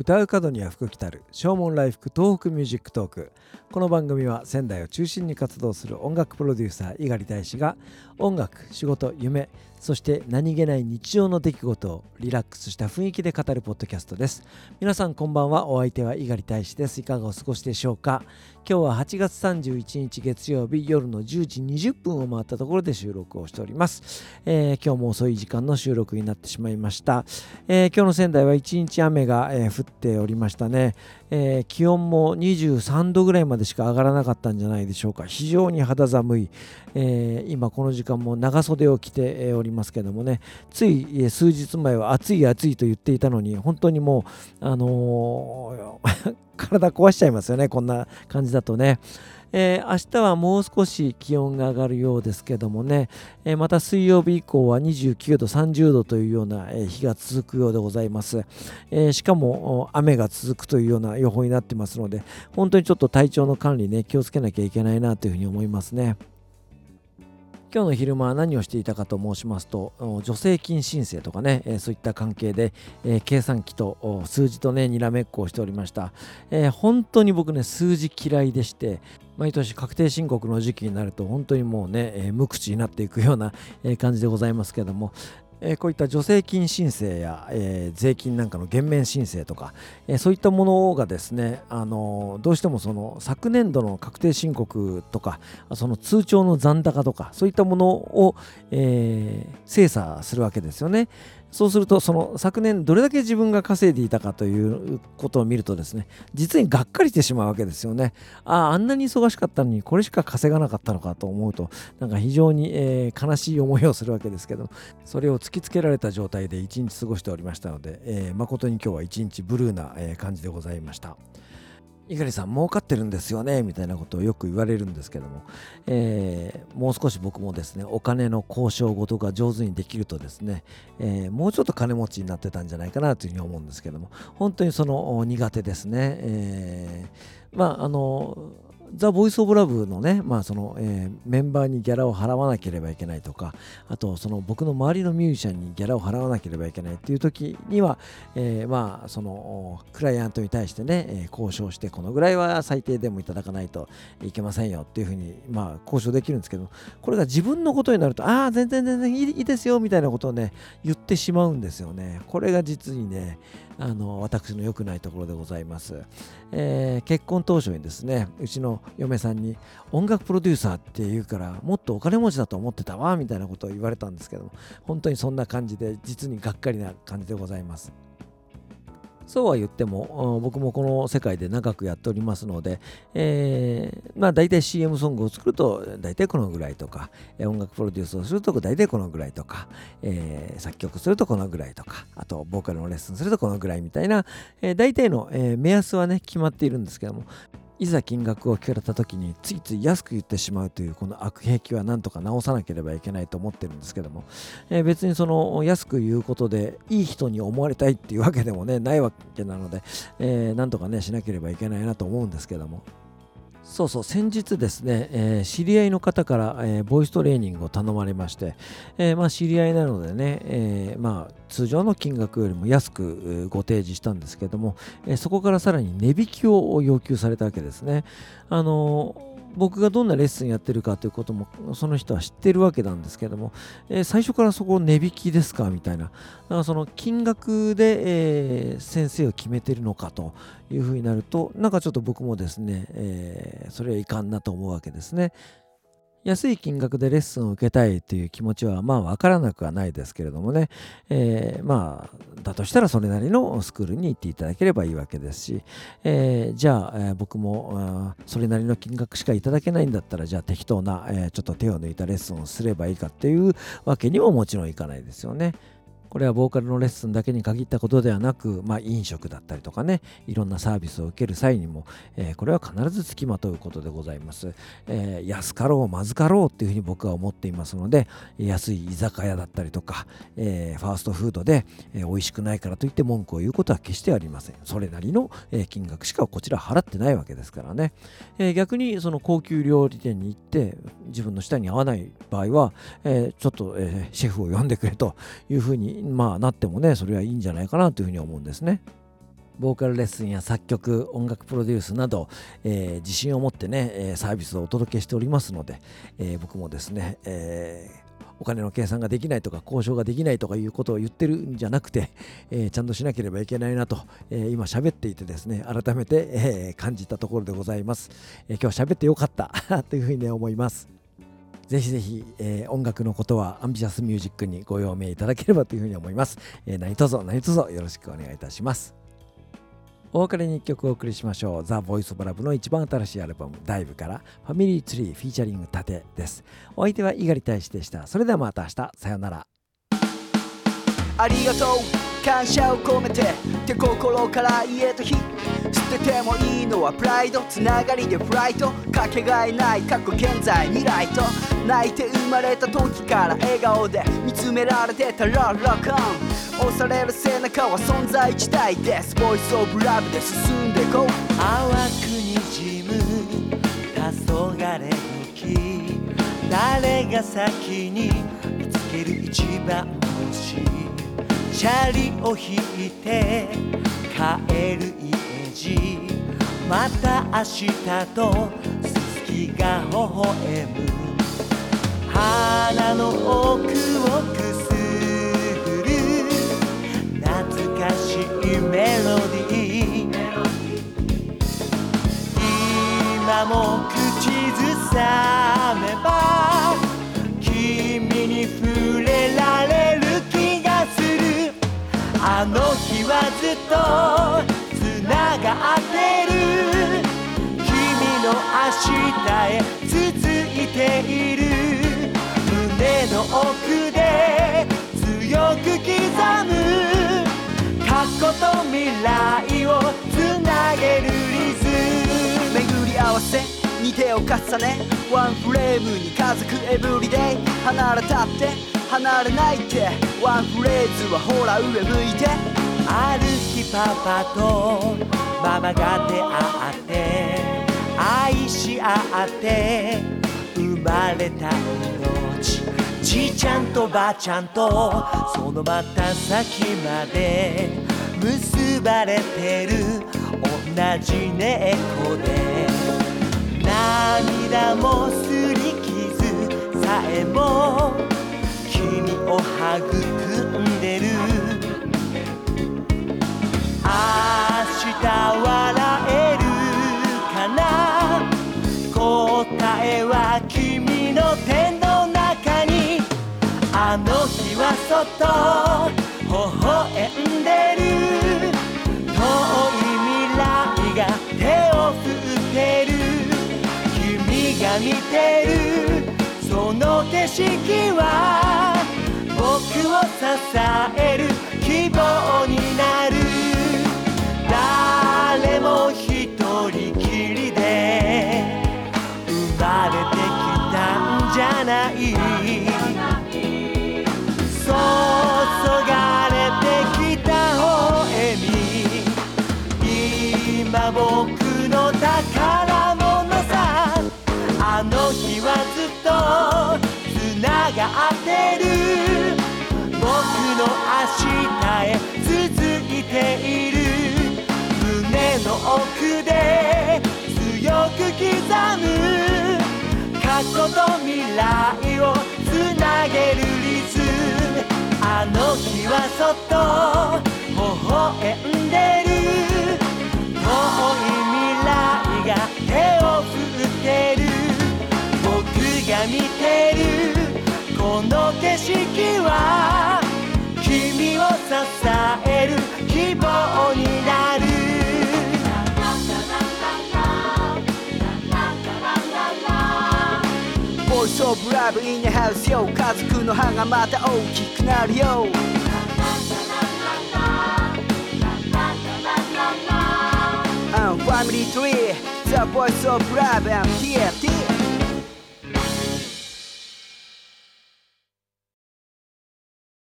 唱う門には福来たる唱門来福 TOHOKU MUSIC TALK。この番組は仙台を中心に活動する音楽プロデューサー猪狩大使が音楽仕事夢そして何気ない日常の出来事をリラックスした雰囲気で語るポッドキャストです。皆さんこんばんは。お相手は猪狩大使です。いかがお過ごしでしょうか？今日は8月31日月曜日夜の10時20分を回ったところで収録をしております、えー、今日も遅い時間の収録になってしまいました、えー、今日の仙台は一日雨が、えー、降っておりましたね、え気温も23度ぐらいまでしか上がらなかったんじゃないでしょうか。非常に肌寒い、え今この時間も長袖を着ておりますけどもね。つい数日前は暑い暑いと言っていたのに本当にもうあの 体壊しちゃいますよね。こんな感じだとね。えー、明日はもう少し気温が上がるようですけどもね、えー、また水曜日以降は29度、30度というような、日が続くようでございます、えー、しかも雨が続くというような予報になってますので、本当にちょっと体調の管理ね、気をつけなきゃいけないなというふうに思いますね。今日の昼間は何をしていたかと申しますと助成金申請とかね、え、そういった関係で、え、計算機と数字とねにらめっこをしておりました、えー、本当に僕ね数字嫌いでして毎年確定申告の時期になると本当にもうね、え無口になっていくような感じでございますけども、えこういった助成金申請や、え、税金なんかの減免申請とか、え、そういったものがですね、あのどうしてもその昨年度の確定申告とかその通帳の残高とかそういったものを、え、精査するわけですよね。そうすると、その昨年どれだけ自分が稼いでいたかということを見るとですね、実にがっかりしてしまうわけですよね。ああ、あんなに忙しかったのにこれしか稼がなかったのかと思うと、なんか非常に、えー、悲しい思いをするわけですけど、それを突きつけられた状態で一日過ごしておりましたので、えー、誠に今日は一日ブルーな、感じでございました。猪狩さん儲かってるんですよねみたいなことをよく言われるんですけども、えー、もう少し僕もですねお金の交渉事が上手にできるとですね、えー、もうちょっと金持ちになってたんじゃないかなというふうに思うんですけども本当にその苦手ですね、えー、まああのザ・ボイス・オブ・ラブのね、まあそのえー、メンバーにギャラを払わなければいけないとか、あとその僕の周りのミュージシャンにギャラを払わなければいけないっていう時には、えー、まあそのクライアントに対してね、えー、交渉して、このぐらいは最低でもいただかないといけませんよっていうふうに、まあ交渉できるんですけど、これが自分のことになると、ああ、全然全然いいですよみたいなことをね、言ってしまうんですよね。これが実にね、あの私の良くないところでございます、えー、結婚当初にですねうちの嫁さんに音楽プロデューサーって言うからもっとお金持ちだと思ってたわみたいなことを言われたんですけども本当にそんな感じで実にがっかりな感じでございます。そうは言っても、僕もこの世界で長くやっておりますので、えー、まあ大体 CM ソングを作ると大体このぐらいとか、音楽プロデュースをすると大体このぐらいとか、えー、作曲するとこのぐらいとか、あとボーカルのレッスンするとこのぐらいみたいな、えー、大体の、えー、目安はね、決まっているんですけども、いざ金額を聞かれた時についつい安く言ってしまうというこの悪癖はなんとか直さなければいけないと思ってるんですけども、えー、別にその安く言うことでいい人に思われたいっていうわけでもねないわけなので、えー、なんとかねしなければいけないなと思うんですけども。そうそう先日ですね、えー、知り合いの方から、えー、ボイストレーニングを頼まれまして、えー、まあ、知り合いなのでね、えまあ、通常の金額よりも安くご提示したんですけども、えそこからさらに値引きを要求されたわけですね。あの僕がどんなレッスンやってるかということもその人は知ってるわけなんですけども、えー、最初からそこ値引きですかみたいなだからその金額で、えー、先生を決めてるのかというふうになるとなんかちょっと僕もですね、えー、それはいかんなと思うわけですね。安い金額でレッスンを受けたいという気持ちはまあ分からなくはないですけれどもね、えー、まあだとしたらそれなりのスクールに行っていただければいいわけですし、えー、じゃあ、えー、僕もそれなりの金額しかいただけないんだったらじゃあ適当な、えちょっと手を抜いたレッスンをすればいいかっていうわけにももちろんいかないですよね。これはボーカルのレッスンだけに限ったことではなく、まあ、飲食だったりとかね、いろんなサービスを受ける際にも、えー、これは必ずつきまとうことでございます。えー、安かろう、まずかろうっていうふうに僕は思っていますので、安い居酒屋だったりとか、えー、ファーストフードで、えー、美味しくないからといって文句を言うことは決してありません。それなりの、えー、金額しかこちら払ってないわけですからね。えー、逆にその高級料理店に行って自分の舌に合わない場合は、えー、ちょっと、えー、シェフを呼んでくれというふうにまあなってもねそれはいいんじゃないかなというふうに思うんですね。ボーカルレッスンや作曲音楽プロデュースなど、えー、自信を持ってね、えサービスをお届けしておりますので、え僕もですね、えお金の計算ができないとか交渉ができないとかいうことを言ってるんじゃなくて、えー、ちゃんとしなければいけないなと、えー、今喋っていてですね改めて、えー、感じたところでございます、え今日喋ってよかった というふうに、ね、思いますぜひぜひ、えー、音楽のことはアンビシャスミュージックにご用命いただければというふうに思います。えー、何卒何卒よろしくお願いいたします。お別れに1曲お送りしましょう。ザ・ボイス・オブ・ラブの一番新しいアルバム、ダイブからファミリーツリーフィーチャリング盾です。お相手は猪狩大使でした。それではまた明日、さようなら。ありがとう感謝を込めてって心から言えた日捨ててもいいのはプライド。つながりでフライトかけがえない過去現在未来と泣いて生まれた時から笑顔で見つめられてたらロックオン。押される背中は存在自体です。ボイスオブラブで進んでこう淡くにじむ黄昏時誰が先に見つける一番チャリを引いて帰る家路また明日とすすきが微笑む。鼻の奥をくすぐる。懐かしいメロディー。今も口ずさめばずっとつながってる。君の明日へ続いている。胸の奥で強く刻む。過去と未来をつなげるリズム。巡り合わせ。に手を重ね。ワンフレームに家族エブリデイ。離れたって。離れないって。ワンフレーズはほら上向いて。ある日パパとママが出会って愛し合って生まれた命。じいちゃんとばあちゃんとそのまた先まで結ばれてる同じ猫で。涙もの手の中にあの日はそっと微笑んでる。遠い未来が手を振ってる。君が見てる。その景色は僕を支え胸の奥で強く刻む過去と未来をつなげるリズムあの日はそっと微笑んでる遠い未来が手を振ってる僕が見てるこの景色は君を支えるブラブインハウスよ家族の歯がまた大きくなるよ。ファミリートリー The Voice of Love and TFT